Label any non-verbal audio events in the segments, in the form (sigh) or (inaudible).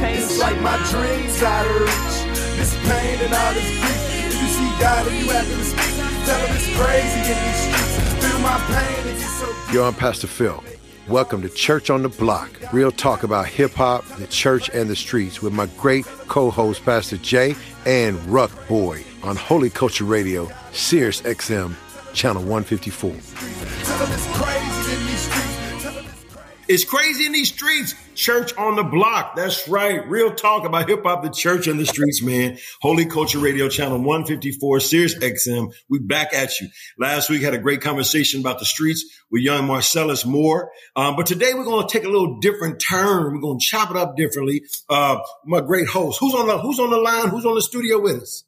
It's like my dreams out of reach. This pain and all this grief. If you see God and you have to speak, tell him it's crazy in these streets. Feel my pain, it's so Yo, I'm Pastor Phil. Welcome to Church on the Block. Real talk about hip hop, the church, and the streets with my great co host, Pastor Jay and Ruck Boy on Holy Culture Radio, Sirius XM, Channel 154. It's crazy. In these streets. Church on the block. That's right. Real talk about hip hop, the church and the streets, man. Holy Culture Radio Channel 154, Sirius XM. We back at you. Last week had a great conversation about the streets with young Marcellus Moore. Um, but today we're going to take a little different turn. We're going to chop it up differently. Uh, my great host. Who's on the, who's on the line? Who's on the studio with us?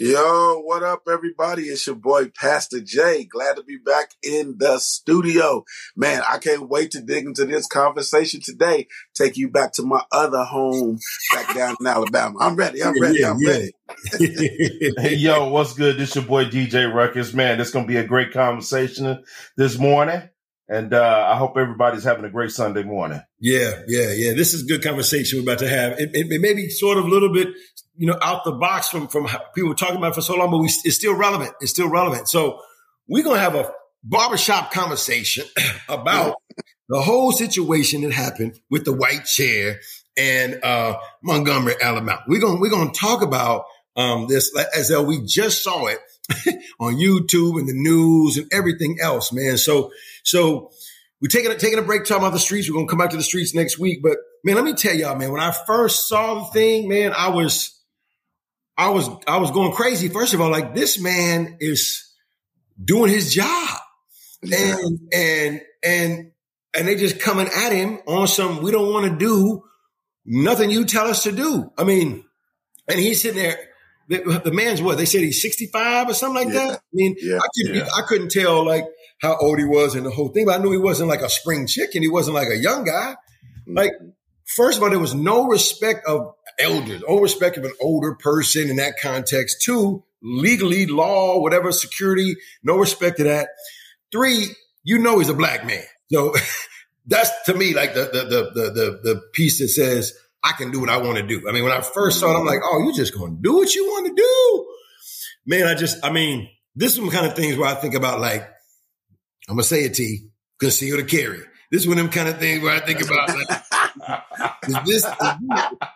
Yo, what up, everybody? It's your boy, Pastor Jay. Glad to be back in the studio. Man, I can't wait to dig into this conversation today. Take you back to my other home back down in Alabama. I'm ready. I'm ready. I'm ready. (laughs) Hey, yo, what's good? This your boy DJ Ruckus. Man, this gonna be a great conversation this morning. And uh, I hope everybody's having a great Sunday morning. Yeah, yeah, yeah. This is a good conversation we're about to have. It, it, it may be sort of a little bit, you know, out the box from from people talking about it for so long, but we, it's still relevant. It's still relevant. So we're gonna have a barbershop conversation (clears throat) about the whole situation that happened with the white chair and uh, Montgomery, Alabama. We're gonna we're gonna talk about um, this as though we just saw it (laughs) on YouTube and the news and everything else, man. So so we're taking a, taking a break talking about the streets. We're gonna come back to the streets next week. But man, let me tell y'all, man, when I first saw the thing, man, I was I was I was going crazy. First of all, like this man is doing his job. Yeah. And and and and they just coming at him on some we don't want to do nothing you tell us to do. I mean, and he's sitting there. The, the man's what they said he's sixty five or something like Yeah. that. I mean, Yeah. I, couldn't. I couldn't tell like how old he was and the whole thing, but I knew he wasn't like a spring chicken. He wasn't like a young guy. Mm-hmm. Like, first of all, there was no respect of elders, no respect of an older person in that context. Two, legally, law, whatever, security, no respect to that. Three, you know he's a black man. So (laughs) that's to me like the the the the the, the piece that says I can do what I want to do. I mean, when I first saw it, I'm like, oh, you're just gonna do what you want to do. Man, I just, I mean, this is one kind of things where I think about like, I'm gonna say it to you, conceal to carry. This is one of them kind of things where I think about like, (laughs) is this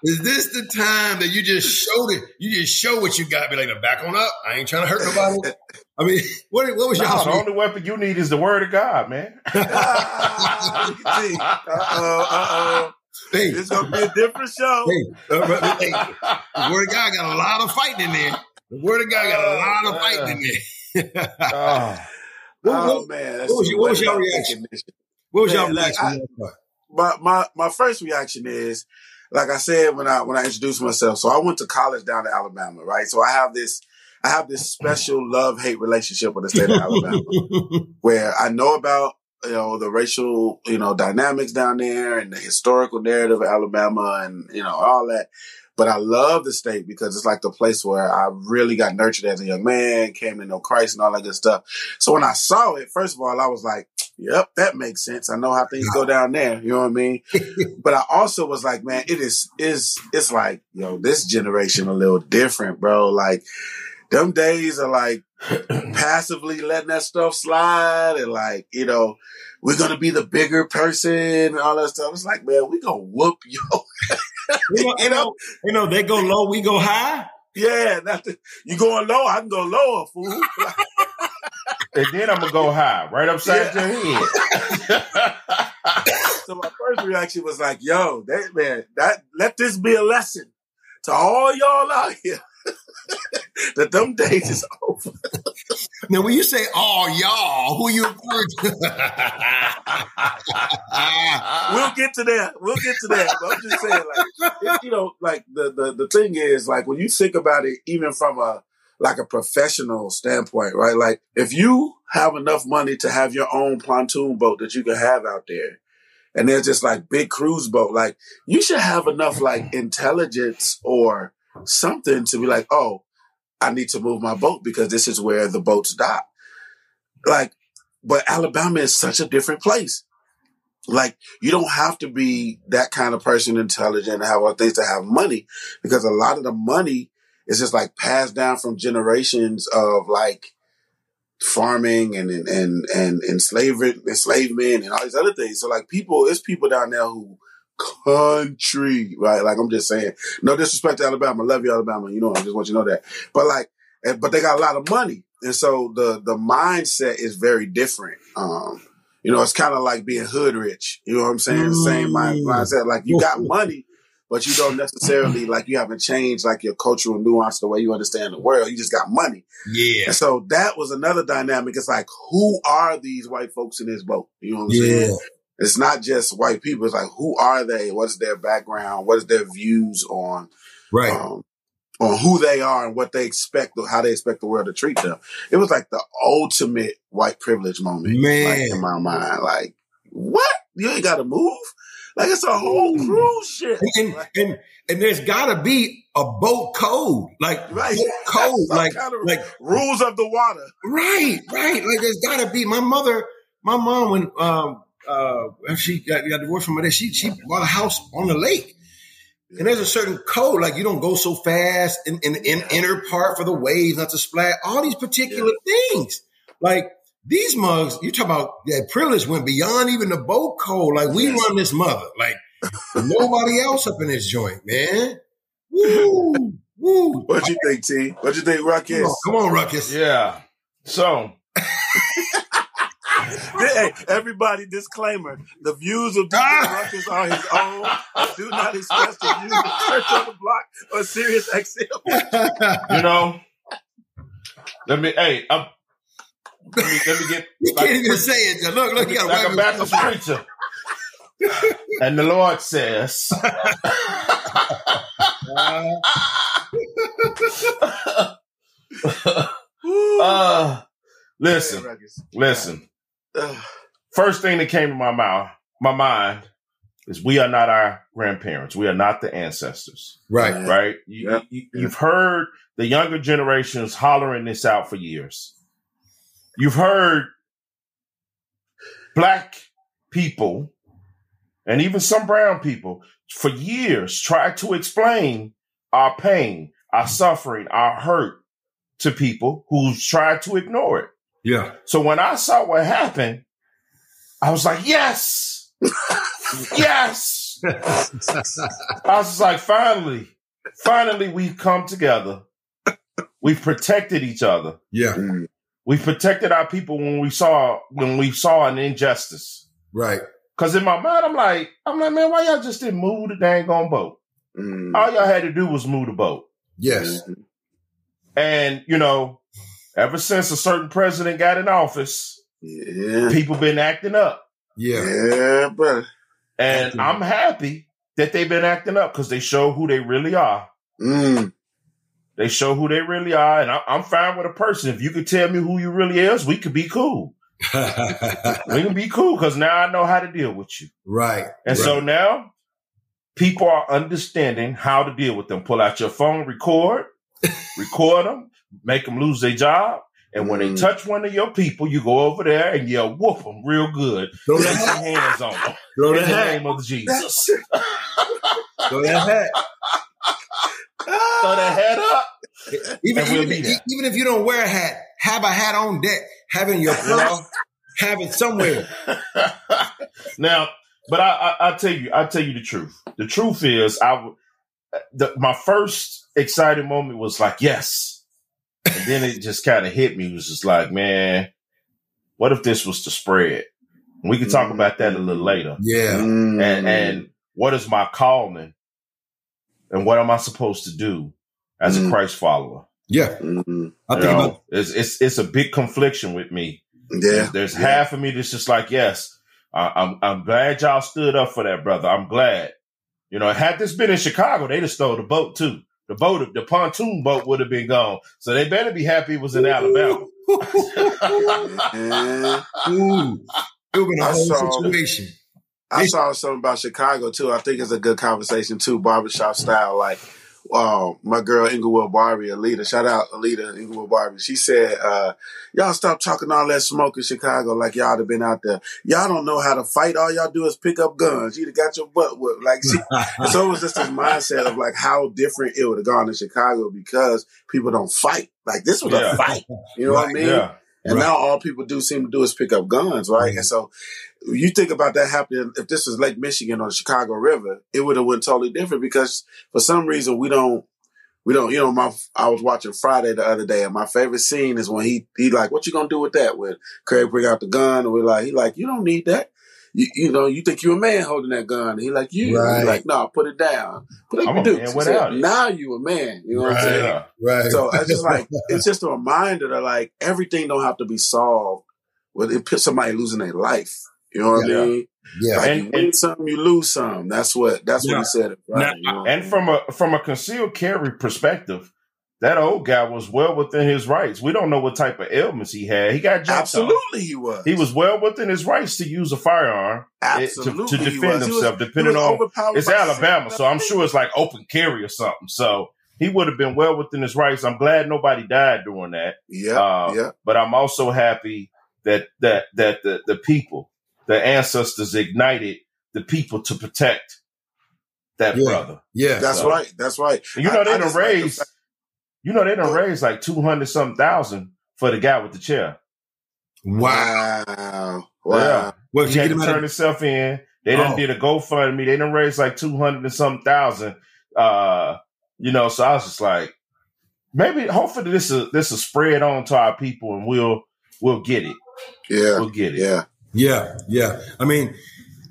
is this the time that you just showed it? You just show what you got. Be like, "Now back on up. I ain't trying to hurt nobody. I mean, (laughs) what what was No, the y'all? only weapon you need is the word of God, man. Look at you. Uh-oh, uh-oh. Hey, It's going to be a different show. hey, uh, hey, the word of God got a lot of fighting in there. The word of God got a lot of fighting in there. (laughs) Oh, what, Oh, man. what was your- what was your reaction? what was y'all Man, like, reaction? I- to that part? My my my first reaction is like I said when I when I introduced myself. So I went to college down in Alabama, right? So I have this I have this special love hate relationship with the state of Alabama, (laughs) where I know about you know the racial you know dynamics down there and the historical narrative of Alabama and you know all that. But I love the state because it's like the place where I really got nurtured as a young man, came to know Christ and all that good stuff. So when I saw it, first of all, I was like, Yep, that makes sense. I know how things go down there. You know what I mean? (laughs) but I also was like, man, it is is it's like, yo, this generation a little different, bro. Like them days are like passively letting that stuff slide and like, you know, we're gonna be the bigger person and all that stuff. It's like, man, we gonna whoop (laughs) you. (laughs) you, know, you know, you know, they go low, we go high. yeah, you going low, I can go lower, fool. And then I'm gonna go high, right upside Yeah. your head. (laughs) so my first reaction was like, yo, that man, that let this be a lesson to all y'all out here. (laughs) that them days is over. Now, when you say "all y'all," who you referring to? we'll get to that. We'll get to that. But I'm just saying, like, it- you know, like the, the the thing is, like, when you think about it, even from a like a professional standpoint, right? Like, if you have enough money to have your own pontoon boat that you can have out there, and there's just like big cruise boat, like, you should have enough like intelligence or something to be like, oh, I need to move my boat because this is where the boats dock. Like, but Alabama is such a different place. like you don't have to be that kind of person intelligent and have all things to have money because a lot of the money is just like passed down from generations of like farming and and and, and enslavement enslavement and all these other things so like people it's people down there who country right like i'm just saying no disrespect to alabama love you alabama you know i just want you to know that but like but they got a lot of money and so the the mindset is very different um you know, it's kind of like being hood rich. You know what I'm saying? The same mind, mm. mindset. Like you got (laughs) money, but you don't necessarily like you haven't changed like your cultural nuance the way you understand the world. You just got money. Yeah. And so that was another dynamic. It's like, who are these white folks in this boat? You know what I'm yeah. saying? It's not just white people. It's like, who are they? What's their background? What is their views on, right? Um, on who they are and what they expect or how they expect the world to treat them. It was like the ultimate white privilege moment, man, like, in my mind. Like, what? You ain't got to move. Like it's a whole cruise ship. And, and, and there's gotta be a boat code. Like right. (laughs) code. like, kind of like rules of the water. Right, right. Like there's gotta be my mother, my mom when um uh she got, got divorced from her dad, she she bought a house on the lake. And there's a certain code, like you don't go so fast in, in, in inner part for the waves not to splash, all these particular yeah. things. Like these mugs, you talk about that privilege went beyond even the boat code. Like we yes. run this mother, like nobody else up in this joint, man. Woo, woo. What you think, T? What you think, Ruckus? Come on, come on Ruckus. Yeah. So (laughs) hey, everybody, disclaimer: the views of DJ ah! Ruckus are his own. Do not express the views of Church on the Block or Sirius XM. You know, let me. Hey, I'm, let me, let me get. (laughs) You like, can't even say it. Look, look, you got like a Baptist preacher. (laughs) and the Lord says. (laughs) uh, listen, listen. First thing that came to my mouth, my mind is we are not our grandparents. We are not the ancestors. Right. Right. You, yep. you, have heard the younger generations hollering this out for years. You've heard black people and even some brown people for years try to explain our pain, our suffering, our hurt to people who've tried to ignore it. Yeah. So when I saw what happened, I was like, yes, (laughs) yes. I was like, finally, finally, we've come together. We've protected each other. Yeah. Mm. We've protected our people when we saw when we saw an injustice. Right. Cause in my mind, I'm like, I'm like, man, why y'all just didn't move the dang on boat? Mm. All y'all had to do was move the boat. Yes. And you know, ever since a certain president got in office, yeah. people been acting up. Yeah. Yeah, bro. And I'm happy that they've been acting up because they show who they really are. Mm. They show who they really are, and I, am fine with a person. If you could tell me who you really is, we could be cool. (laughs) we can be cool because now I know how to deal with you. Right. And right. so now people are understanding how to deal with them. Pull out your phone, record, (laughs) record them, make them lose their job. And when mm. they touch one of your people, you go over there and you whoop them real good. Throw that hat. hands on them. Throw in the hat. name of Jesus. Throw that hat. (laughs) (laughs) Throw that hat up. Even, we'll even, even, if you don't wear a hat, have a hat on deck. Having your (laughs) glove. have it somewhere. (laughs) now, but I, I, I tell you, I tell you the truth. The truth is, I the, my first exciting moment was like, yes, and then it just kind of hit me. It was just like, man, what if this was to spread? We could talk mm about that a little later. Yeah. mm And and what is my calling? And what am I supposed to do as mm a Christ follower? Yeah. mm I think know, about- it's, it's it's a big confliction with me. Yeah. There's, there's yeah. half of me that's just like, yes, I, I'm I'm glad y'all stood up for that, brother. I'm glad. You know, had this been in Chicago, they'd have stole the boat too the boat, the pontoon boat would have been gone. So they better be happy it was in Alabama. (laughs) (laughs) Ooh. It would been a I whole saw, situation. I saw something about Chicago too. I think it's a good conversation too, barbershop style. Like uh, my girl Inglewood Barbie, Alita. Shout out Alita Inglewood Barbie. She said, uh, "Y'all stop talking all that smoke in Chicago like y'all have been out there. Y'all don't know how to fight. All y'all do is pick up guns. You'd have got your butt whipped." Like, she, so it was just this mindset of like how different it would have gone in Chicago because people don't fight. Like this was Yeah. a fight. You know what I mean? Yeah. And Right. now all people do seem to do is pick up guns, right? Mhm. And so you think about that happening if this was Lake Michigan or the Chicago River, it would have went totally different because for some reason we don't we don't you know my I was watching Friday the other day and my favorite scene is when he he like what you gonna do with that when Craig bring out the gun and we're like he like you don't need that. You, you know, you think you're a man holding that gun. And he like, you. Right. He like, no, put it down. Put it I'm a Dukes. man said. Now you a man. You know what I'm saying? Right. So it's just like (laughs) it's just a reminder that like everything don't have to be solved with it put somebody losing their life. You know what Yeah. I mean? yeah. Like And- you win some, you lose some. That's what that's Yeah. what he said. It Friday, Now, you know? And from a from a concealed carry perspective, that old guy was well within his rights. We don't know what type of ailments he had. He got jumped on. absolutely he was. He was well within his rights to use a firearm it- to, to defend was. He was- himself, he depending was on it's Alabama, so I'm sure it's like open carry or something. So he would have been well within his rights. I'm glad nobody died doing that. Yeah, Uh, yeah. But I'm also happy that that that the, the people, the ancestors ignited the people to protect that Yeah. brother. yeah. That's so- right. That's right. And you know I- they I done just like the raised fact- you know they done raised like two hundred something thousand for the guy with the chair. wow. Wow. Wow. Yeah. Well, He you had get to him turn of, himself in. They done Oh. did a GoFundMe. They done raised like two hundred and some thousand. Uh, you know, so I was just like, maybe hopefully this is this is spread on to our people and we'll we'll get it. Yeah. We'll get it. Yeah. Yeah, yeah. I mean,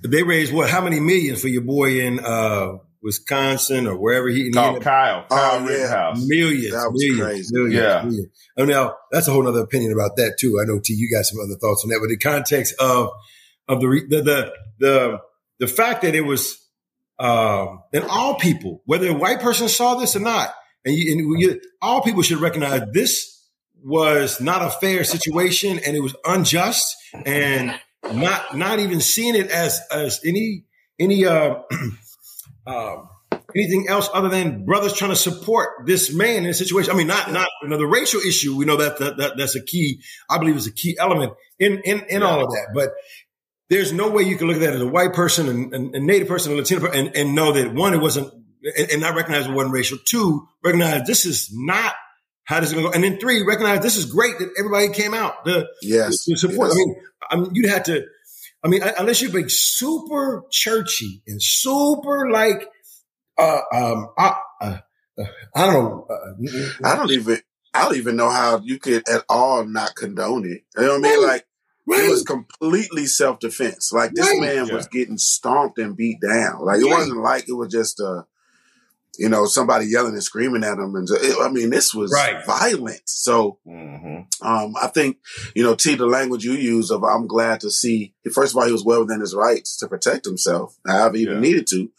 they raised what? How many millions for your boy in uh, Wisconsin or wherever he? and he Called Kyle, Kyle Oh, yeah. Rittenhouse. Millions, That was millions, crazy. millions, Yeah. millions. Oh, now that's a whole other opinion about that too. I know T, you got some other thoughts on that, but the context of of the the the the, the fact that it was um, and all people, whether a white person saw this or not, and, you, and you, all people should recognize this was not a fair situation, and it was unjust, and not not even seeing it as as any any uh, (clears throat) um, anything else other than brothers trying to support this man in a situation. I mean, not not you know the racial issue. We know that, that, that that's a key. I believe is a key element in in in all of that. But there's no way you can look at that as a white person and, and, and native person and Latino per- and, and know that one, it wasn't, and, and not recognize it wasn't racial. Two, recognize this is not how does it go. And then three, recognize this is great that everybody came out to, Yes. to support. Yes. I mean, I mean, you'd have to. I mean, unless you're big, super churchy and super like, uh, um, uh, uh, uh, I don't know. Uh, I don't even I don't even know how you could at all not condone it. You know what I mean? Right. Like it was completely self defense. Like this Right. man was getting stomped and beat down. Like it Right. wasn't like it was just uh you know somebody yelling and screaming at him. And I mean, this was Right. violent. So hmm um, I think you know T the language you use of I'm glad to see. First of all, he was well within his rights to protect himself, however even Yeah. needed to.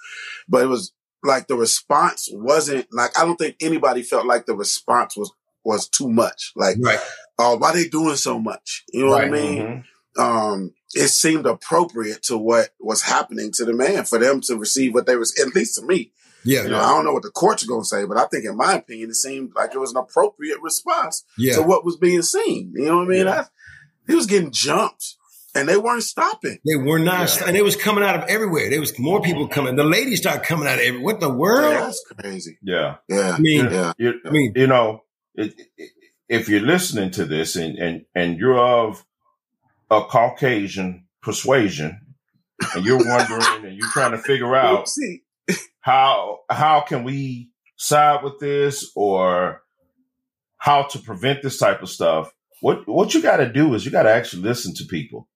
But it was like the response wasn't like I don't think anybody felt like the response was was too much. Like, right. oh, why they doing so much? You know what I Right. mean? Um, it seemed appropriate to what was happening to the man for them to receive what they was at least to me. Yeah. You know, I don't know what the courts are going to say, but I think, in my opinion, it seemed like it was an appropriate response Yeah. to what was being seen. You know what I mean? Yeah. I, he was getting jumped, and they weren't stopping. They were not, Yeah. and it was coming out of everywhere. There was more people coming. The ladies started coming out of everywhere. What the world? That's crazy. Yeah. Yeah, I mean, yeah. You, I mean, you know, it, it, if you're listening to this and, and, and you're of a Caucasian persuasion and you're wondering and you're trying to figure (laughs) out Oopsie. How how can we side with this or how to prevent this type of stuff what what you got to do is you got to actually listen to people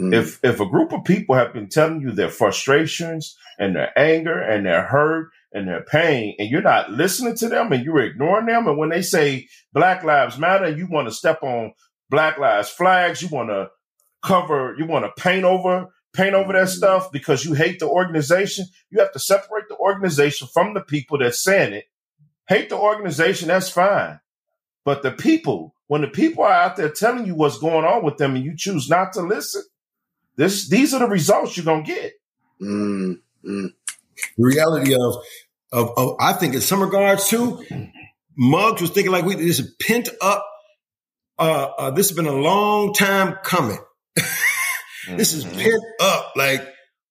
Mm. if if a group of people have been telling you their frustrations and their anger and their hurt and their pain and you're not listening to them and you're ignoring them and when they say black lives matter you want to step on black lives flags you want to cover you want to paint over paint over that stuff because you hate the organization you have to separate the organization from the people that's saying it hate the organization that's fine but the people when the people are out there telling you what's going on with them and you choose not to listen this these are the results you're gonna get Mm, mm. the reality of of, of I think in some regards too, Muggs was thinking like we this is pent up. Uh, uh, this has been a long time coming. (laughs) this is Mhm. pent up. Like,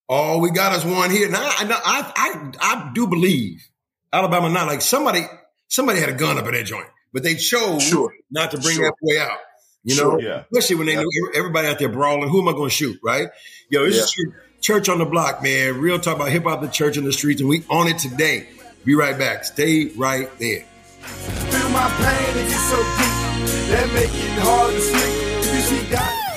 oh, we got us one here. Now, I, know- I, I, I do believe Alabama not like somebody, somebody had a gun up in that joint, but they chose Sure. not to bring Sure. that way out. You Sure. know, Yeah. especially when they Yeah. knew everybody out there brawling. Who am I going to shoot? Right? Yo, this is your church on the block, man. Real talk about hip hop, the church in the streets, and we on it today. Be right back. Stay right there. Feel my pain and get so deep. That make it hard to sleep. You see God.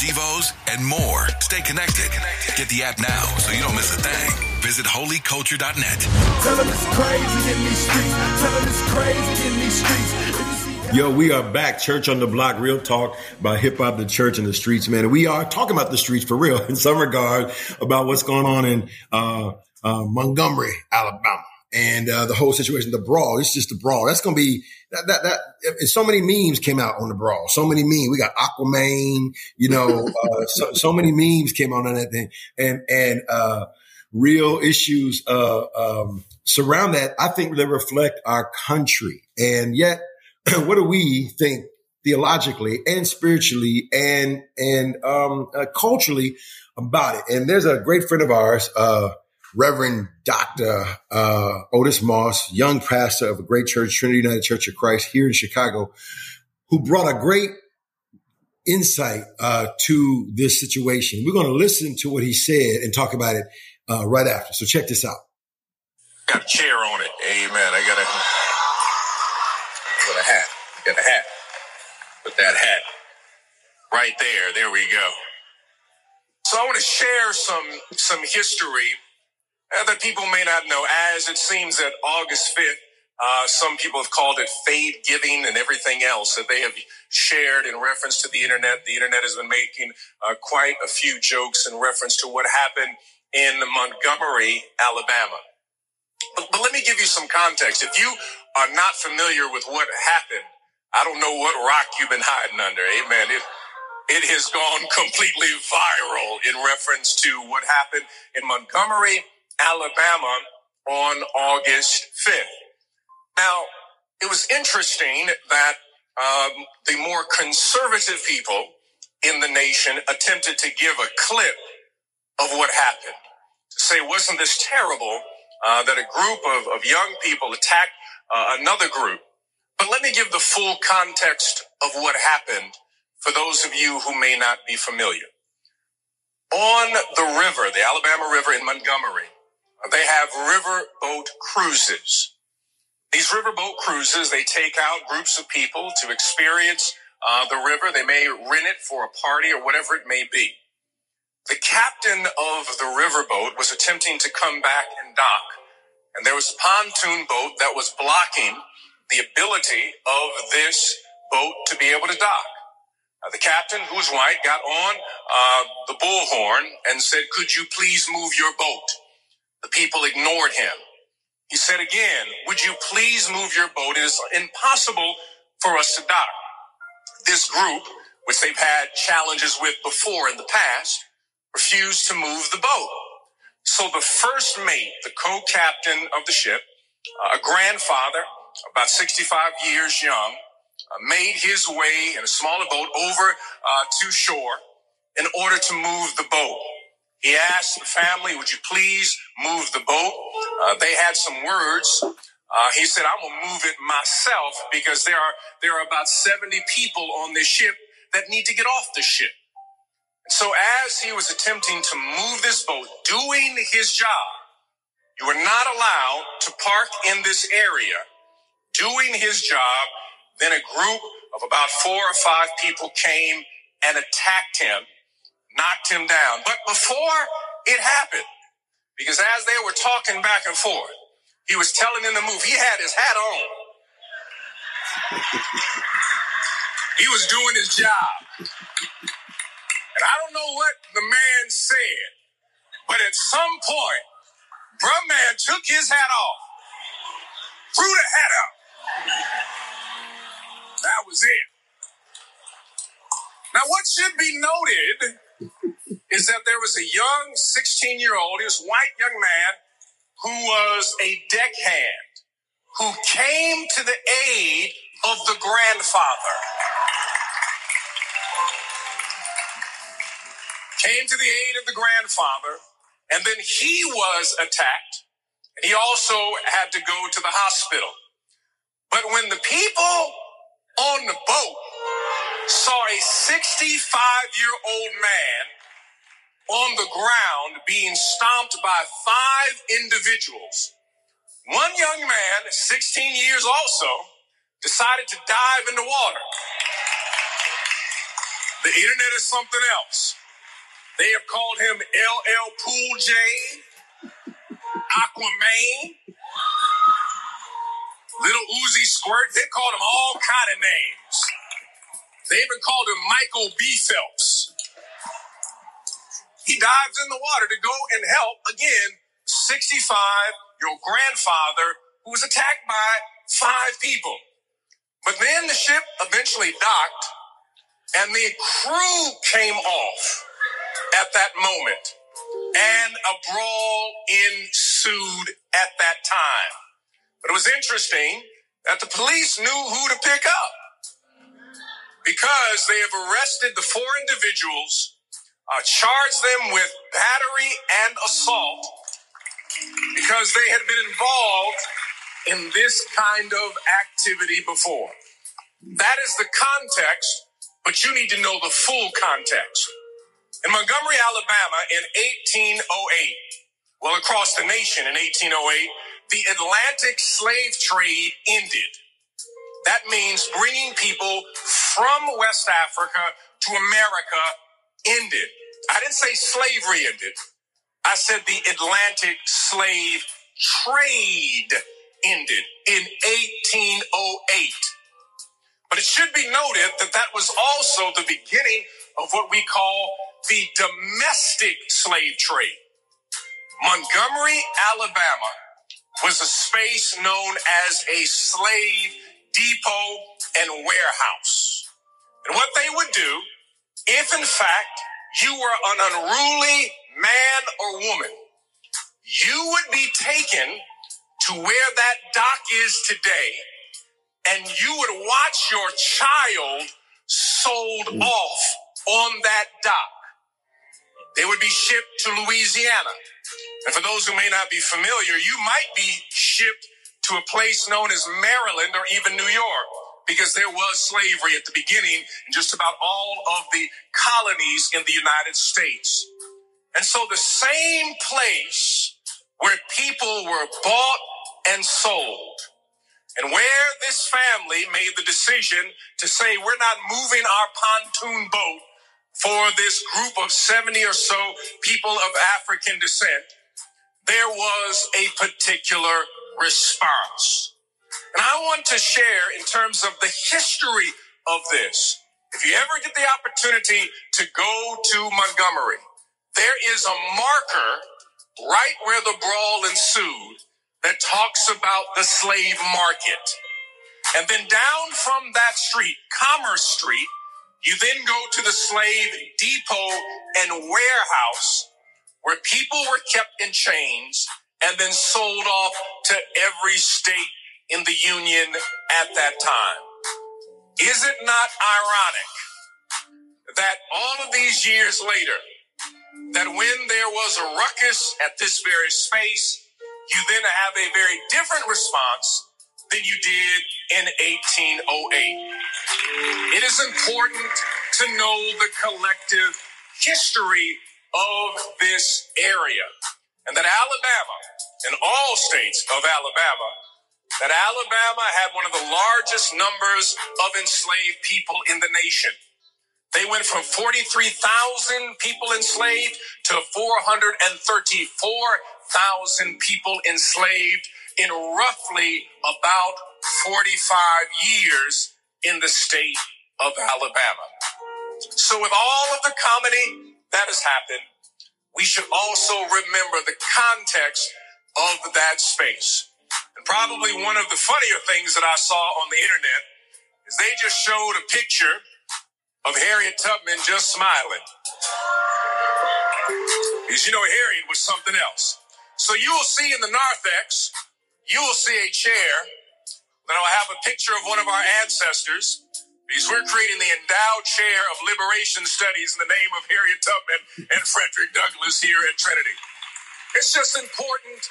Devos, and more. Stay connected. Get the app now so you don't miss a thing. Visit holyculture.net. Tell them it's crazy in these streets. Tell them it's crazy in these streets. If you see God. Yo, we are back. Church on the block, real talk about hip hop, the church, and the streets, man. And we are talking about the streets for real (laughs) in some regard about what's going on in uh, uh, Montgomery, Alabama, and uh, the whole situation, the brawl. It's just the brawl. That's going to be that, that, that. So many memes came out on the brawl. So many memes. We got Aquaman, you know, (laughs) uh, so, so many memes came out on that thing, and and uh, real issues uh, um, surround that. I think they reflect our country, and yet (clears throat) what do we think theologically and spiritually and and um, uh, culturally about it? And there's a great friend of ours, uh, Reverend Doctor uh, Otis Moss, young pastor of a great church, Trinity United Church of Christ here in Chicago, who brought a great insight uh, to this situation. We're going to listen to what he said and talk about it uh, right after. So check this out. got a chair on it. Amen. I got a, got a hat. Got a hat. Put that hat right there. There we go. So I want to share some some history that people may not know. As it seems that August fifth, uh, some people have called it fade giving and everything else that they have shared in reference to the internet. The internet has been making uh, quite a few jokes in reference to what happened in Montgomery, Alabama. But, but let me give you some context. If you are not familiar with what happened, I don't know what rock you've been hiding under. Amen. It, it has gone (laughs) completely viral in reference to what happened in Montgomery, Alabama on August 5th. Now, it was interesting that um, the more conservative people in the nation attempted to give a clip of what happened. To say, wasn't this terrible uh, that a group of, of young people attacked uh, another group? But let me give the full context of what happened for those of you who may not be familiar. On the river, the Alabama River in Montgomery, they have riverboat cruises. These riverboat cruises, they take out groups of people to experience uh, the river. They may rent it for a party or whatever it may be. The captain of the riverboat was attempting to come back and dock, and there was a pontoon boat that was blocking the ability of this boat to be able to dock. Uh, the captain, who was white, got on uh, the bullhorn and said, Could you please move your boat? The people ignored him. He said again, Would you please move your boat? It is impossible for us to dock. This group, which they've had challenges with before in the past, refused to move the boat. So the first mate, the co-captain of the ship, uh, a grandfather, about 65 years young, uh, made his way in a smaller boat over uh, to shore in order to move the boat. He asked the family, would you please move the boat? Uh, they had some words. Uh, he said, I'm going to move it myself because there are, there are about 70 people on this ship that need to get off the ship. So as he was attempting to move this boat, doing his job, you are not allowed to park in this area, doing his job. Then a group of about four or five people came and attacked him, knocked him down. But before it happened, because as they were talking back and forth, he was telling them to move. He had his hat on. he was doing his job. And I don't know what the man said, but at some point, bruh man took his hat off, threw the hat up. That was it. Now, what should be noted is that there was a young 16 year old, he was a white young man, who was a deckhand who came to the aid of the grandfather. Came to the aid of the grandfather, and then he was attacked, and he also had to go to the hospital. But when the people on the boat saw a 65 year old man on the ground being stomped by five individuals, one young man, 16 years also, decided to dive in the water. The internet is something else. They have called him LL Pool J, Aquaman, Little Uzi Squirt. They called him all kind of names. They even called him Michael B. Phelps. He dives in the water to go and help again 65 your grandfather who was attacked by five people. But then the ship eventually docked and the crew came off at that moment and a brawl ensued at that time. But it was interesting that the police knew who to pick up because they have arrested the four individuals, uh, charged them with battery and assault because they had been involved in this kind of activity before. That is the context, but you need to know the full context. In Montgomery, Alabama in 1808, well, across the nation in 1808, the Atlantic slave trade ended. That means bringing people from West Africa to America ended. I didn't say slavery ended. I said the Atlantic slave trade ended in 1808. But it should be noted that that was also the beginning of what we call the domestic slave trade. Montgomery, Alabama was a space known as a slave depot and warehouse. And what they would do, if in fact you were an unruly man or woman, you would be taken to where that dock is today and you would watch your child sold mm. off on that dock. They would be shipped to Louisiana. And for those who may not be familiar, you might be shipped to a place known as Maryland or even New York because there was slavery at the beginning in just about all of the colonies in the United States. And so the same place where people were bought and sold and where this family made the decision to say, we're not moving our pontoon boat for this group of 70 or so people of African descent, there was a particular response. And I want to share in terms of the history of this. If you ever get the opportunity to go to Montgomery, there is a marker right where the brawl ensued that talks about the slave market. And then down from that street, Commerce Street, you then go to the slave depot and warehouse where people were kept in chains and then sold off to every state in the Union at that time. Is it not ironic that all of these years later, that when there was a ruckus at this very space, you then have a very different response than you did in 1808. It is important to know the collective history of this area and that Alabama and all states of Alabama that Alabama had one of the largest numbers of enslaved people in the nation. They went from 43,000 people enslaved to 434,000 people enslaved in roughly about 45 years in the state of Alabama. So with all of the comedy that has happened, we should also remember the context of that space. And probably one of the funnier things that I saw on the internet is they just showed a picture of Harriet Tubman just smiling. Because you know, Harriet was something else. So you will see in the narthex, you will see a chair that will have a picture of one of our ancestors. Because we're creating the endowed chair of liberation studies in the name of Harriet Tubman and Frederick Douglass here at Trinity. It's just important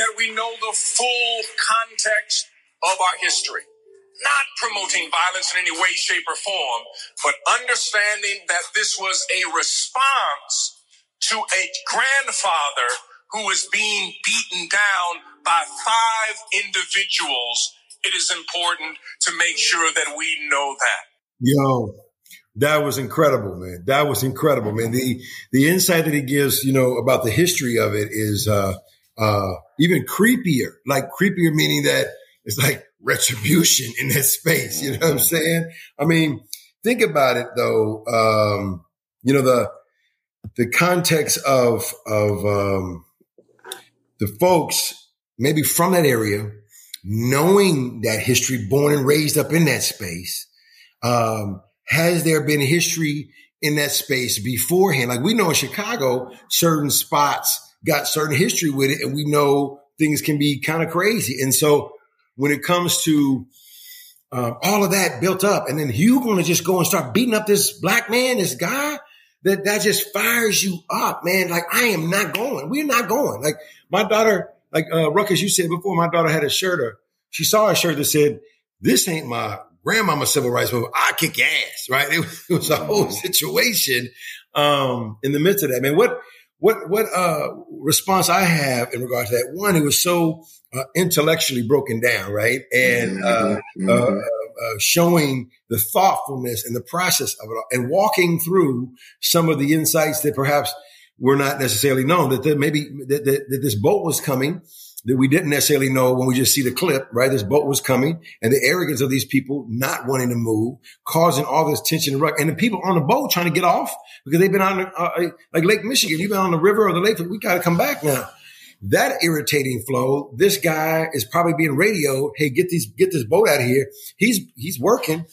that we know the full context of our history. Not promoting violence in any way, shape, or form, but understanding that this was a response to a grandfather who was being beaten down by five individuals it is important to make sure that we know that. Yo, that was incredible, man. That was incredible, man. The the insight that he gives, you know, about the history of it is uh uh even creepier. Like creepier meaning that it's like (laughs) retribution in that space. You know what I'm saying? I mean, think about it though. Um, you know, the the context of of um the folks maybe from that area knowing that history, born and raised up in that space, um, has there been history in that space beforehand? Like we know in Chicago, certain spots got certain history with it, and we know things can be kind of crazy. And so when it comes to uh, all of that built up, and then you going to just go and start beating up this black man, this guy, that that just fires you up, man. Like I am not going. We're not going. Like my daughter like uh, Ruckus, you said before, my daughter had a shirt, or she saw a shirt that said, "This ain't my grandmama civil rights movement. I kick ass." Right? It, (laughs) it was a whole situation um, in the midst of that. Man, what what what uh, response I have in regard to that? One, it was so uh, intellectually broken down, right, and uh, mm-hmm. Uh, mm-hmm. Uh, showing the thoughtfulness and the process of it, all, and walking through some of the insights that perhaps were not necessarily known that there maybe that, that, that, this boat was coming that we didn't necessarily know when we just see the clip, right? This boat was coming and the arrogance of these people not wanting to move, causing all this tension and, ruck. and the people on the boat trying to get off because they've been on uh, uh, like Lake Michigan. You've been on the river or the lake. We got to come back now. That irritating flow. This guy is probably being radioed. Hey, get these, get this boat out of here. He's, he's working.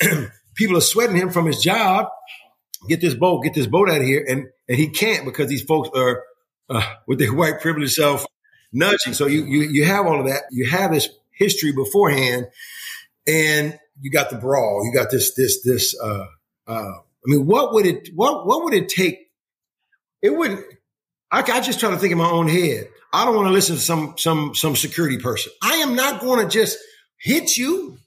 (clears throat) people are sweating him from his job get this boat, get this boat out of here. And, and he can't because these folks are, uh, with their (laughs) white privilege self nudging. So you, you, you have all of that. You have this history beforehand and you got the brawl. You got this, this, this, uh, uh, I mean, what would it, what, what would it take? It wouldn't, I, I just try to think in my own head. I don't want to listen to some, some, some security person. I am not going to just hit you.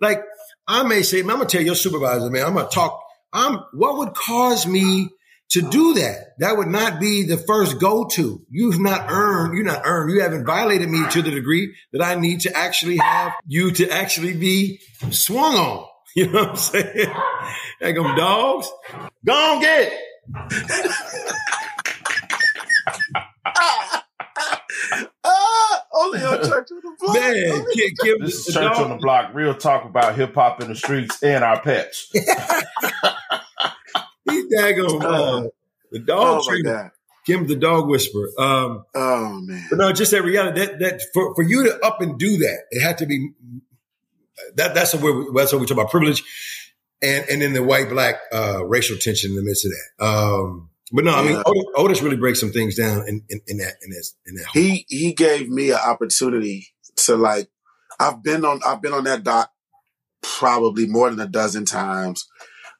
Like I may say, I'm going to tell your supervisor, man, I'm going to talk I'm, what would cause me to do that? That would not be the first go to. You've not earned, you're not earned, you haven't violated me to the degree that I need to actually have you to actually be swung on. (laughs) You know what I'm saying? Like them dogs. Go on, get (laughs) ah, Only on Church on the Block. Man, give, give this is Church dog. on the Block. Real talk about hip hop in the streets and our pets. (laughs) he daggone uh, the dog oh trainer. Kim the dog whisperer. Um, oh man! But no, just that reality that that for, for you to up and do that, it had to be that. That's where that's what we talk about privilege, and and then the white black uh, racial tension in the midst of that. Um, but no, I mean Otis, Otis, really breaks some things down in, in, in that in that in that. He he gave me an opportunity to like. I've been on I've been on that dock probably more than a dozen times,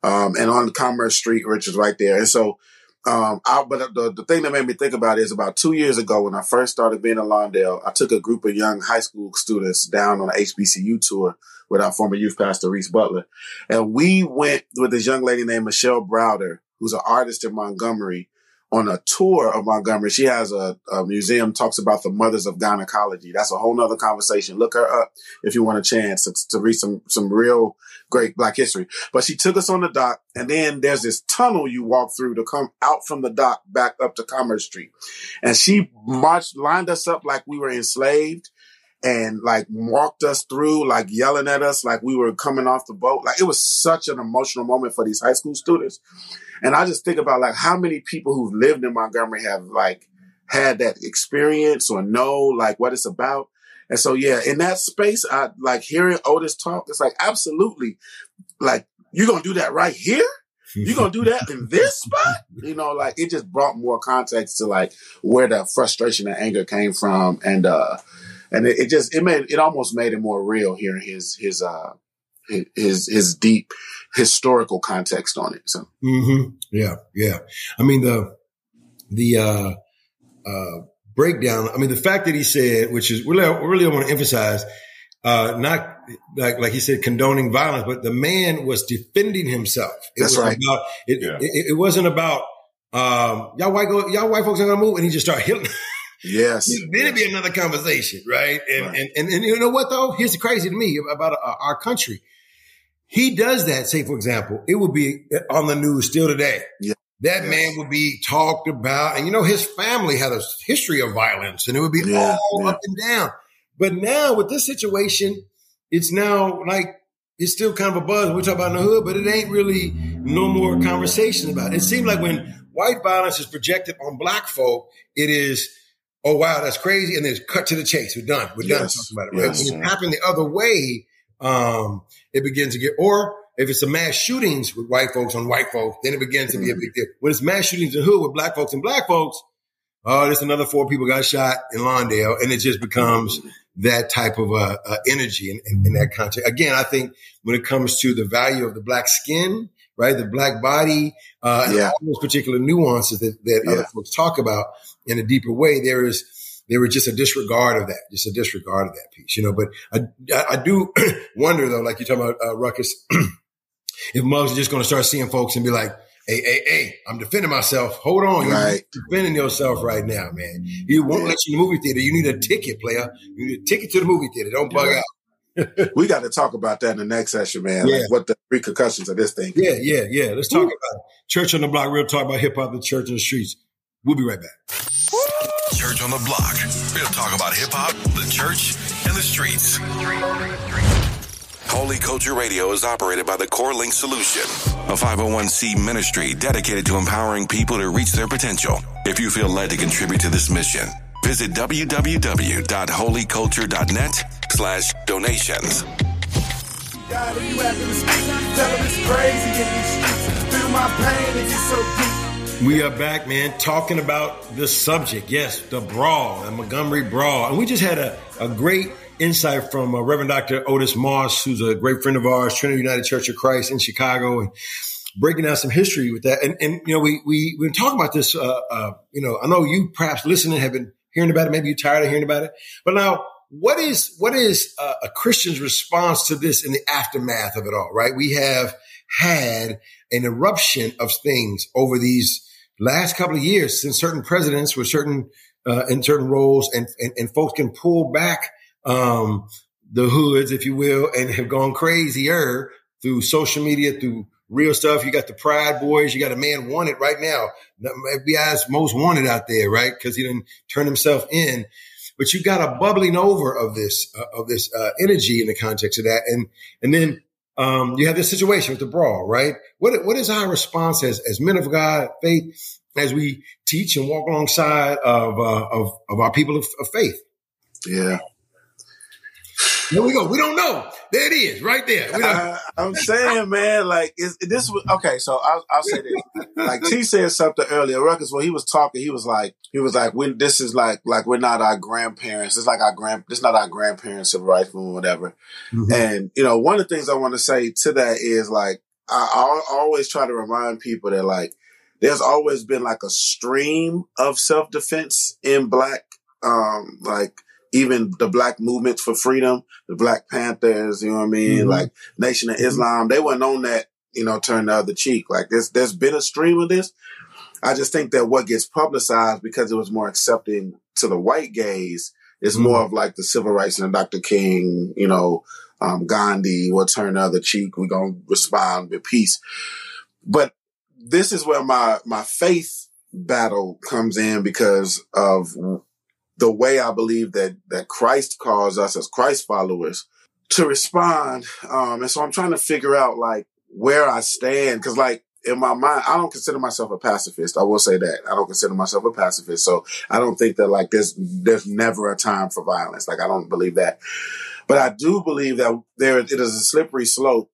um, and on Commerce Street, which is right there. And so, um, I, but the the thing that made me think about it is about two years ago when I first started being in Lawndale, I took a group of young high school students down on an HBCU tour with our former youth pastor Reese Butler, and we went with this young lady named Michelle Browder who's an artist in Montgomery, on a tour of Montgomery. She has a, a, museum talks about the mothers of gynecology. That's a whole nother conversation. Look her up if you want a chance to, to, read some some real great Black history. But she took us on the dock, and then there's this tunnel you walk through to come out from the dock back up to Commerce Street, and she marched lined us up like we were enslaved. And like walked us through, like yelling at us, like we were coming off the boat. Like it was such an emotional moment for these high school students. And I just think about like how many people who've lived in Montgomery have like had that experience or know like what it's about. And so, yeah, in that space, I like hearing Otis talk. It's like, absolutely. Like, you're going to do that right here? You're gonna do that in this spot? You know, like it just brought more context to like where the frustration and anger came from, and uh, and it, it just it made it almost made it more real hearing his his uh his his deep historical context on it. So Mm-hmm. Yeah, yeah. I mean the the uh, uh, breakdown. I mean the fact that he said, which is really, really I want to emphasize, uh, not like like he said condoning violence, but the man was defending himself. It That's was right. About, it, Yeah. it, it wasn't about um, y'all white go, y'all white folks are gonna move, and he just started hitting. (laughs) yes, then it'd be another conversation, right? And, Right. and and and you know what though? Here's the crazy to me about uh, our country. He does that. Say, for example, it would be on the news still today. Yeah. That Yes. man would be talked about, and you know his family had a history of violence, and it would be Yeah, all yeah. up and down. But now with this situation, it's now like it's still kind of a buzz. We talk about in the hood, but it ain't really no more conversation about it. It seems like when white violence is projected on black folk, it is, oh wow, that's crazy, and then it's cut to the chase. We're done. We're done talking about it. Right? yes. When it happened the other way, um, it begins to get, or if it's a mass shootings with white folks on white folks, then it begins to be a big deal. When it's mass shootings in hood with black folks and black folks, oh, there's another four people got shot in Lawndale, and it just becomes that type of uh, uh, energy in, in, in that context. Again, I think when it comes to the value of the black skin, right, the black body, uh, Yeah. all those particular nuances that, that other folks talk about in a deeper way, there is there was just a disregard of that, just a disregard of that piece, you know. But I, I, do (clears throat) wonder though, like you're talking about uh, Ruckus, (clears throat) if Muggs is just going to start seeing folks and be like, "Hey, hey, hey, I'm defending myself. Hold on, Right. you're defending yourself right now, man. You won't Yeah. let you in the movie theater. You need a ticket, player. You need a ticket to the movie theater. Don't bug Yeah. out." (laughs) we got to talk about that in the next session, man. Yeah. Like what the repercussions of this thing. Yeah, yeah, yeah. Let's talk about it. Church on the Block. Real talk about hip hop. The church on the streets. We'll be right back. Church on the Block. We'll talk about hip hop, the church, and the streets. Holy Culture Radio is operated by the Core Link Solution, a 501c ministry dedicated to empowering people to reach their potential. If you feel led to contribute to this mission, visit www.holyculture.net slash donations. We are back, man, talking about the subject. Yes, the brawl, the Montgomery brawl. And we just had a, a great insight from uh, Reverend Dr. Otis Moss, who's a great friend of ours, Trinity United Church of Christ in Chicago, and breaking down some history with that. And, and you know, we, we, we've been talking about this, uh, uh, you know, I know you perhaps listening have been hearing about it. Maybe you're tired of hearing about it. But now, what is, what is uh, a Christian's response to this in the aftermath of it all, right? We have had an eruption of things over these last couple of years since certain presidents were certain uh, in certain roles and, and and folks can pull back um, the hoods, if you will, and have gone crazier through social media, through real stuff. You got the Pride Boys. You got a man wanted right now. FBI's most wanted out there, right? Because he didn't turn himself in. But you got a bubbling over of this uh, of this uh, energy in the context of that, and and then um, you have this situation with the brawl, right? What what is our response as as men of God, faith, as we teach and walk alongside of uh, of of our people of, of faith? Yeah. There we go. We don't know. There it is, right there. I, I'm saying, man, like is this was okay. So I'll, I'll say this. Like T said something earlier, Ruckus. When he was talking, he was like, he was like, when this is like, like we're not our grandparents. It's like our grand. This not our grandparents' civil rights movement, whatever. Mhm. And you know, one of the things I want to say to that is like, I, I always try to remind people that like, there's always been like a stream of self defense in black, um, like even the black movements for freedom, the Black Panthers, you know what I mean? Mhm. Like Nation of Islam, they weren't on that, you know, turn the other cheek. Like there's there's been a stream of this. I just think that what gets publicized because it was more accepting to the white gaze is Mhm. more of like the civil rights and Dr. King, you know, um, Gandhi, we'll turn the other cheek, we're gonna respond with peace. But this is where my my faith battle comes in because of the way I believe that that Christ calls us as Christ followers to respond. Um, and so I'm trying to figure out like where I stand because like in my mind, I don't consider myself a pacifist. I will say that I don't consider myself a pacifist. So I don't think that like there's there's never a time for violence. Like I don't believe that, but I do believe that there it is a slippery slope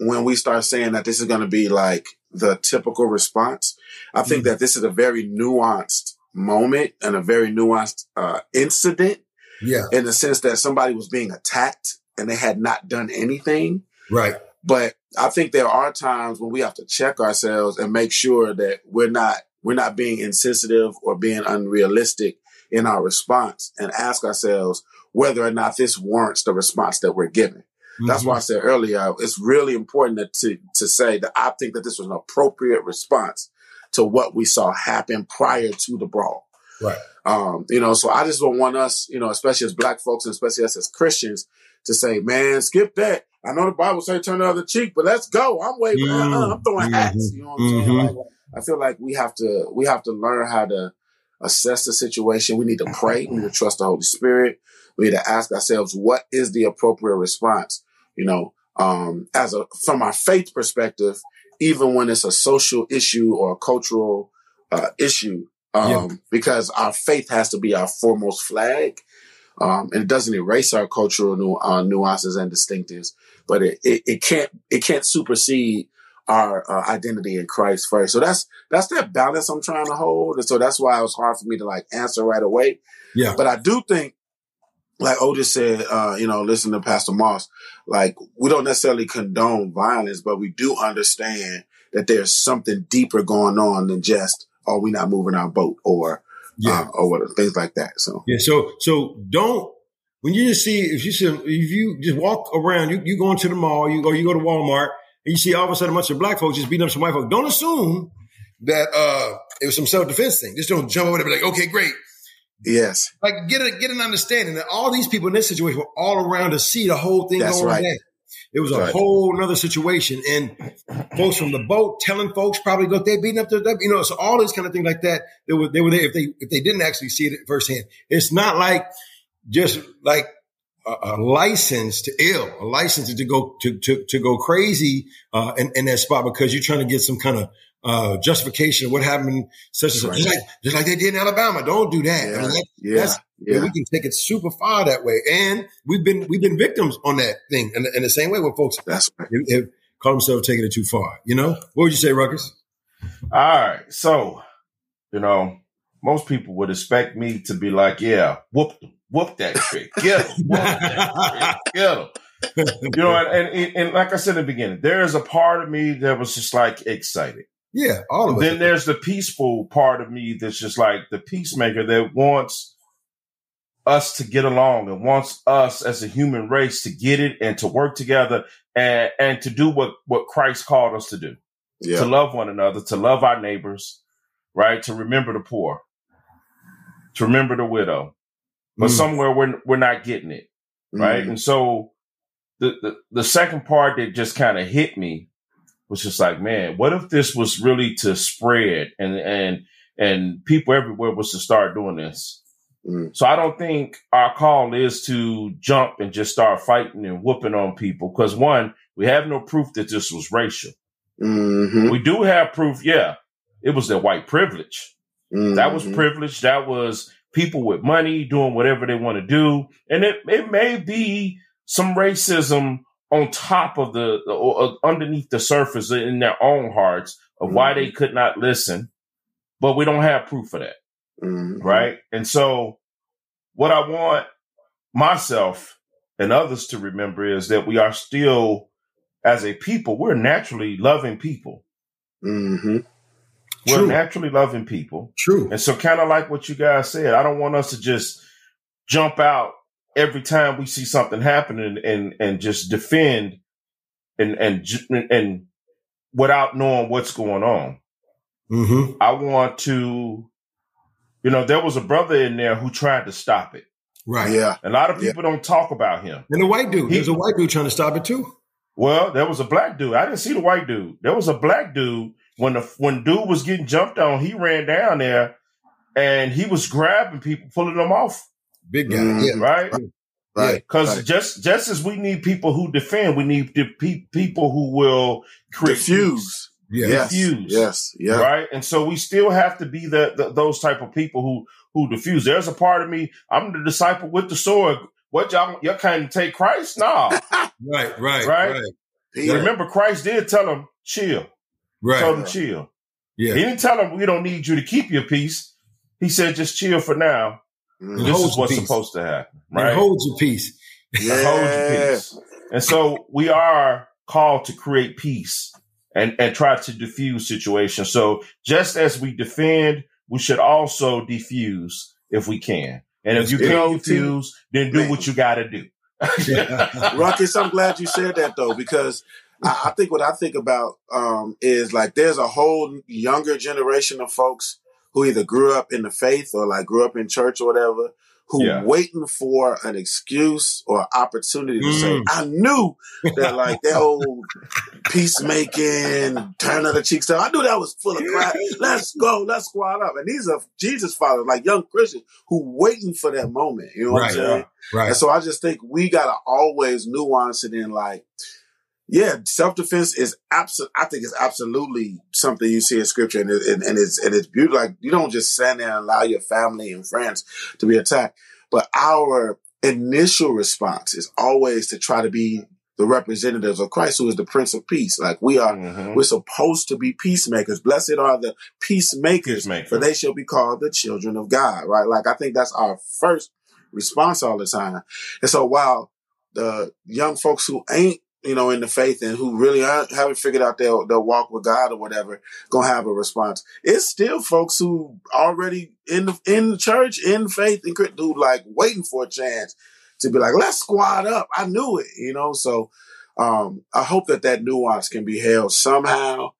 when we start saying that this is going to be like the typical response. I think Mm-hmm. that this is a very nuanced moment and a very nuanced uh, incident Yeah. in the sense that somebody was being attacked and they had not done anything. Right. But I think there are times when we have to check ourselves and make sure that we're not we're not being insensitive or being unrealistic in our response and ask ourselves whether or not this warrants the response that we're giving. That's Mm-hmm. why I said earlier, it's really important that to, to say that I think that this was an appropriate response to what we saw happen prior to the brawl. Right. Um, you know, so I just don't want us, you know, especially as black folks and especially us as Christians to say, man, skip that. I know the Bible say turn the other cheek, but let's go. I'm waving, Mm, uh-uh, I'm throwing hats. mhm, You know what I'm saying? mhm. Like, I feel like we have to, we have to learn how to assess the situation. We need to pray. We need to trust the Holy Spirit. We need to ask ourselves, what is the appropriate response? You know, um, as a, from our faith perspective, even when it's a social issue or a cultural, uh, issue, um, Yeah. because our faith has to be our foremost flag. Um, and it doesn't erase our cultural nu- uh, nuances and distinctives, but it, it, it can't, it can't supersede our uh, identity in Christ first. So that's, that's that balance I'm trying to hold. And so that's why it was hard for me to like answer right away. Yeah. But I do think, like Otis said, uh, you know, listen to Pastor Moss, like we don't necessarily condone violence, but we do understand that there's something deeper going on than just, oh, we not moving our boat or, Yeah. uh, or what, things like that. So Yeah. So so don't when you just see if you see if you just walk around, you you go into the mall, you go you go to Walmart, and you see all of a sudden a bunch of black folks just beating up some white folks. Don't assume that uh it was some self defense thing. Just don't jump over there and be like, okay, great. Yes, Like get a get an understanding that all these people in this situation were all around to see the whole thing That's going right. down. It was a Right. whole nother situation. And folks from the boat telling folks probably go they beating up their you know, so all these kind of things like that, they were they were there if they if they didn't actually see it firsthand. It's not like just like a, a license to ill, a license to go to to, to go crazy uh, in, in that spot because you're trying to get some kind of uh, justification of what happened, such as Right. just like just like they did in Alabama. Don't do that. I yeah, mean, that- yeah, that's- yeah. we can take it super far that way, and we've been we've been victims on that thing in, the- in the same way when folks That's right. have, have call themselves taking it too far. You know, what would you say, Ruckus? All right. So, you know, most people would expect me to be like, yeah, whoop, whoop that trick. Get him. Whoop that trick. Get him. You know, and, and, and like I said in the beginning, there is a part of me that was just like excited. Yeah, all of us. Then there's the peaceful part of me that's just like the peacemaker that wants us to get along and wants us as a human race to get it and to work together and, and to do what, what Christ called us to do to love one another, to love our neighbors, right? To remember the poor, to remember the widow. But Mm. somewhere we're we're not getting it, right? Mhm. And so the, the the second part that just kind of hit me was just like, man, what if this was really to spread and and and people everywhere was to start doing this? Mm. So I don't think our call is to jump and just start fighting and whooping on people because one, we have no proof that this was racial. Mhm. We do have proof, yeah. It was their white privilege. That was Mhm. privilege. That was people with money doing whatever they want to do. And it, it may be some racism on top of the, or or underneath the surface in their own hearts of why they could not listen. But we don't have proof of that. Mhm. Right. And so what I want myself and others to remember is that we are still, as a people, we're naturally loving people. Mhm. We're True. naturally loving people. True. And so, kind of like what you guys said, I don't want us to just jump out every time we see something happening and and just defend and and and without knowing what's going on. Mm-hmm. I want to, you know, there was a brother in there who tried to stop it. Right. Yeah. A lot of Yeah. people don't talk about him. And the white dude. He- There's a white dude trying to stop it too. Well, there was a black dude. I didn't see the white dude. There was a black dude when the when dude was getting jumped on. He ran down there and he was grabbing people, pulling them off. Big guy. Mhm. Yeah. Right. Right. Because right. just just as we need people who defend, we need the pe- people who will create diffuse. Yes. Diffuse. Yes. Yeah. right? And so we still have to be the, the those type of people who who diffuse. There's a part of me. I'm the disciple with the sword. What y'all y'all can't take Christ? Nah, (laughs) Right. Right. Right? Right. Peter. Remember, Christ did tell him, chill. Right. Told him, chill. Yeah. He didn't tell him, we don't need you to keep your peace. He said, just chill for now. Mhm. This is what's supposed to happen. And Right? hold your peace. hold your peace. And so we are called to create peace and, and try to diffuse situations. So just as we defend, we should also diffuse if we can. And if you You can't diffuse, then do man. what you got to do. (laughs) Ruckus, I'm glad you said that though, because I, I think what I think about um, is like there's a whole younger generation of folks who either grew up in the faith or like grew up in church or whatever, who Yeah. waiting for an excuse or opportunity to say, Mm. I knew that like that (laughs) old peacemaking, turn of the cheeks stuff. I knew that was full of crap. Let's go, let's squad up. And these are Jesus followers, like young Christians who waiting for that moment. You know what I'm Right. saying? Right. And so I just think we gotta always nuance it in like, yeah, self defense is absolute. I think it's absolutely something you see in scripture, and, it, and, and it's and it's beautiful. Like you don't just stand there and allow your family and friends to be attacked, but our initial response is always to try to be the representatives of Christ, who is the Prince of Peace. Like we are, Mhm. we're supposed to be peacemakers. Blessed are the peacemakers, Peacemakers. for they shall be called the children of God. Right? Like I think that's our first response all the time. And so while the young folks who ain't, you know, in the faith and who really aren't, haven't figured out their, their walk with God or whatever, gonna have a response. It's still folks who already in the, in the church, in faith, and who like waiting for a chance to be like, let's squad up. I knew it, you know? So, um, I hope that that nuance can be held somehow.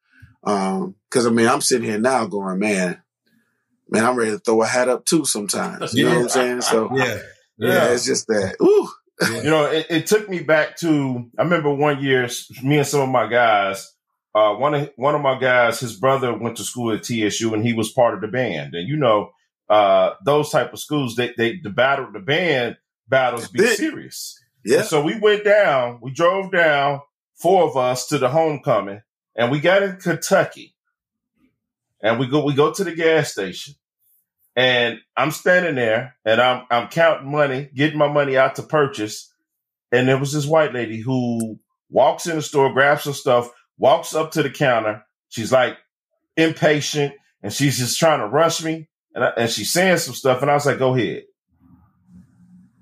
Um, cause I mean, I'm sitting here now going, man, man, I'm ready to throw a hat up too sometimes. (laughs) You know what I'm saying? So yeah. yeah, Yeah. it's just that. Ooh. (laughs) You know, it, it took me back to I remember one year, me and some of my guys. Uh, one of one of my guys, his brother went to school at TSU, and he was part of the band. And you know, uh, those type of schools, they they the battle, the band battles be serious. Yeah. And so we went down, we drove down, four of us to the homecoming, and we got in Kentucky. And we go we go to the gas station. And I'm standing there and I'm I'm counting money, getting my money out to purchase. And there was this white lady who walks in the store, grabs some stuff, walks up to the counter. She's like impatient and she's just trying to rush me. And, I, and she's saying some stuff. And I was like, go ahead.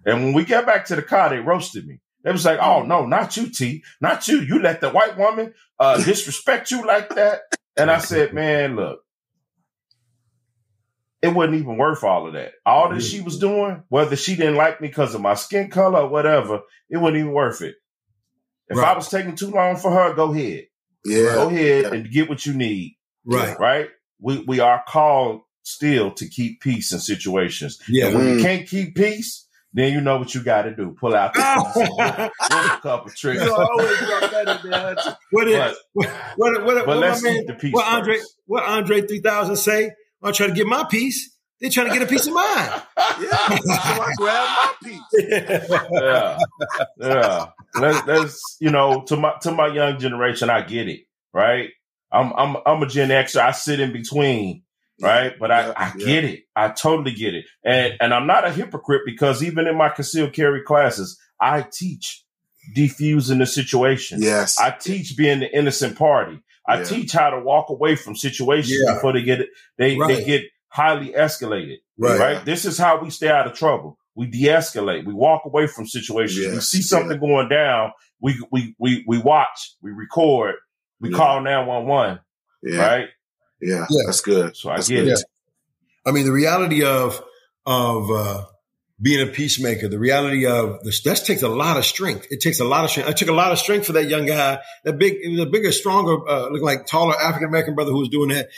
And when we get back to the car, they roasted me. They was like, oh, no, not you, T. Not you. You let the white woman uh, disrespect you like that. And I said, man, look, it wasn't even worth all of that. All that she was doing, whether she didn't like me because of my skin color or whatever, it wasn't even worth it. If I was taking too long for her, go ahead. Yeah. Go ahead and get what you need. Right. Right? We we are called still to keep peace in situations. Yeah. And when Mm. you can't keep peace, then you know what you got to do. Pull out the (laughs) peace and whoop- whoop a couple tricks. You always got that in there. What is But- what what what, But what let's man, keep the peace. what Andre first. what Andre three thousand say? I'm trying to get my piece. They're trying to get a piece of mine. Yeah. So I grabbed my piece. yeah, yeah. Let's, let's you know to my to my young generation, I get it, right? I'm I'm I'm a Gen Xer. I sit in between, right? But I Yeah, I yeah. get it. I totally get it, and and I'm not a hypocrite because even in my concealed carry classes, I teach defusing the situation. Yes. I teach being the innocent party. I Yeah. teach how to walk away from situations Yeah. before they get they they Right. get highly escalated Right. right? This is how we stay out of trouble. We de-escalate. We walk away from situations. we see something going down. We we we we watch. We record. We Yeah. call nine one one. yeah. Right. Yeah. Yeah. That's good. So I That's get good. it. I mean, the reality of of uh, being a peacemaker, the reality of this, that takes a lot of strength. It takes a lot of strength. It took a lot of strength for that young guy, that big, the bigger, stronger, uh, looking like taller African American brother who was doing that.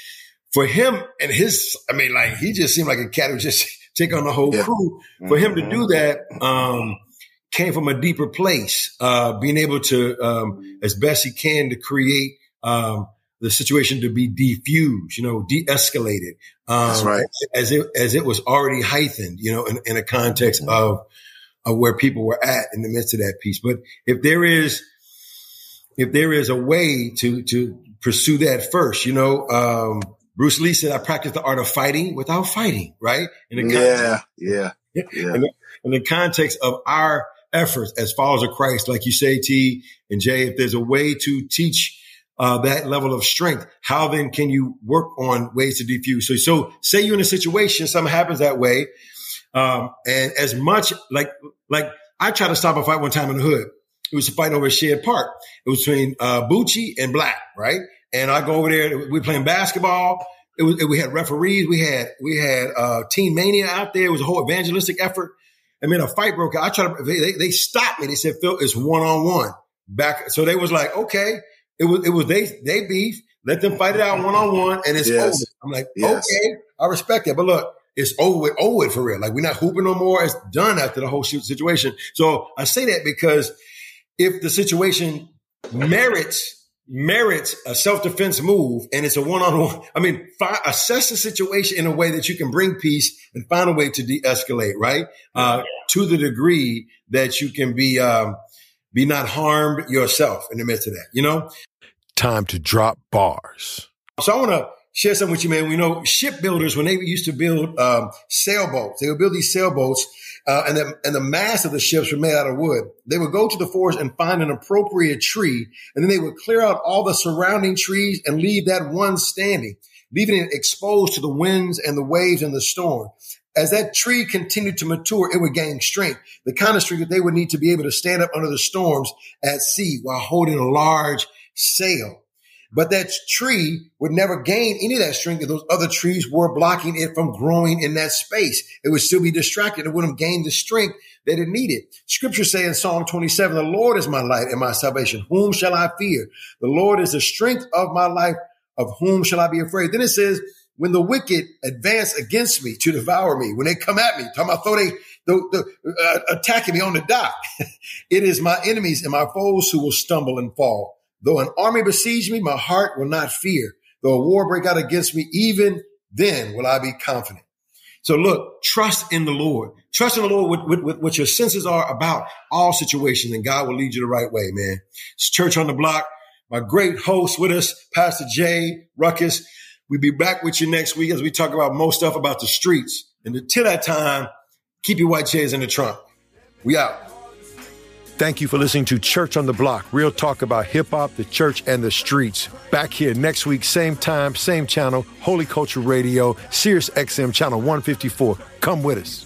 For him and his, I mean, like he just seemed like a cat who just (laughs) take on the whole Yeah. crew. For him to do that, um, came from a deeper place, uh, being able to, um, as best he can to create, um, the situation to be defused, you know, de-escalated. Um, That's right. As it, as it was already heightened, you know, in, in a context Mhm. of, of where people were at in the midst of that piece. But if there is, if there is a way to, to pursue that first, you know, um, Bruce Lee said, I practice the art of fighting without fighting, right? In the context, Yeah. Yeah. Yeah. in the context of our efforts as followers of Christ, like you say, T and J, if there's a way to teach uh, that level of strength, how then can you work on ways to defuse? So, so say you're in a situation, something happens that way, um, and as much like like I tried to stop a fight one time in the hood. It was a fight over Shared Park. It was between uh, Bucci and Black, right? And I go over there. We were playing basketball. It was, we had referees. We had, we had, uh, Team Mania out there. It was a whole evangelistic effort. I mean, a fight broke out. I tried to, they, they stopped me. They said, Phil, it's one on one back. So they was like, okay, it was, it was, they, they beef. Let them fight it out one on one and it's yes. over. I'm like, yes. okay, I respect that. But look, it's over with, over with for real. Like we're not hooping no more. It's done after the whole shoot situation. So I say that because if the situation merits merits a self-defense move and it's a one-on-one i mean fi- assess the situation in a way that you can bring peace and find a way to de-escalate right uh, to the degree that you can be um, be not harmed yourself in the midst of that you know time to drop bars so i want to share something with you man we know shipbuilders when they used to build um, sailboats they would build these sailboats uh, and the and the mast of the ships were made out of wood. They would go to the forest and find an appropriate tree, and then they would clear out all the surrounding trees and leave that one standing, leaving it exposed to the winds and the waves and the storm. As that tree continued to mature, it would gain strength, the kind of strength that they would need to be able to stand up under the storms at sea while holding a large sail. But that tree would never gain any of that strength if those other trees were blocking it from growing in that space. It would still be distracted. It wouldn't gain the strength that it needed. Scripture say in Psalm 27, the Lord is my light and my salvation. Whom shall I fear? The Lord is the strength of my life. Of whom shall I be afraid? Then it says, when the wicked advance against me to devour me, when they come at me, talking about they, the, the, uh, attacking me on the dock, (laughs) it is my enemies and my foes who will stumble and fall. Though an army besiege me, my heart will not fear. Though a war break out against me, even then will I be confident. So look, trust in the Lord. Trust in the Lord with, with, with, what your senses are about all situations, and God will lead you the right way, man. It's Church on the Block. My great host with us, Pastor Jay Ruckus. We'll be back with you next week as we talk about more stuff about the streets. And until that time, keep your white chairs in the trunk. We out. Thank you for listening to Church on the Block, real talk about hip hop, the church, and the streets. Back here next week, same time, same channel, Holy Culture Radio, Sirius XM, channel 154. Come with us.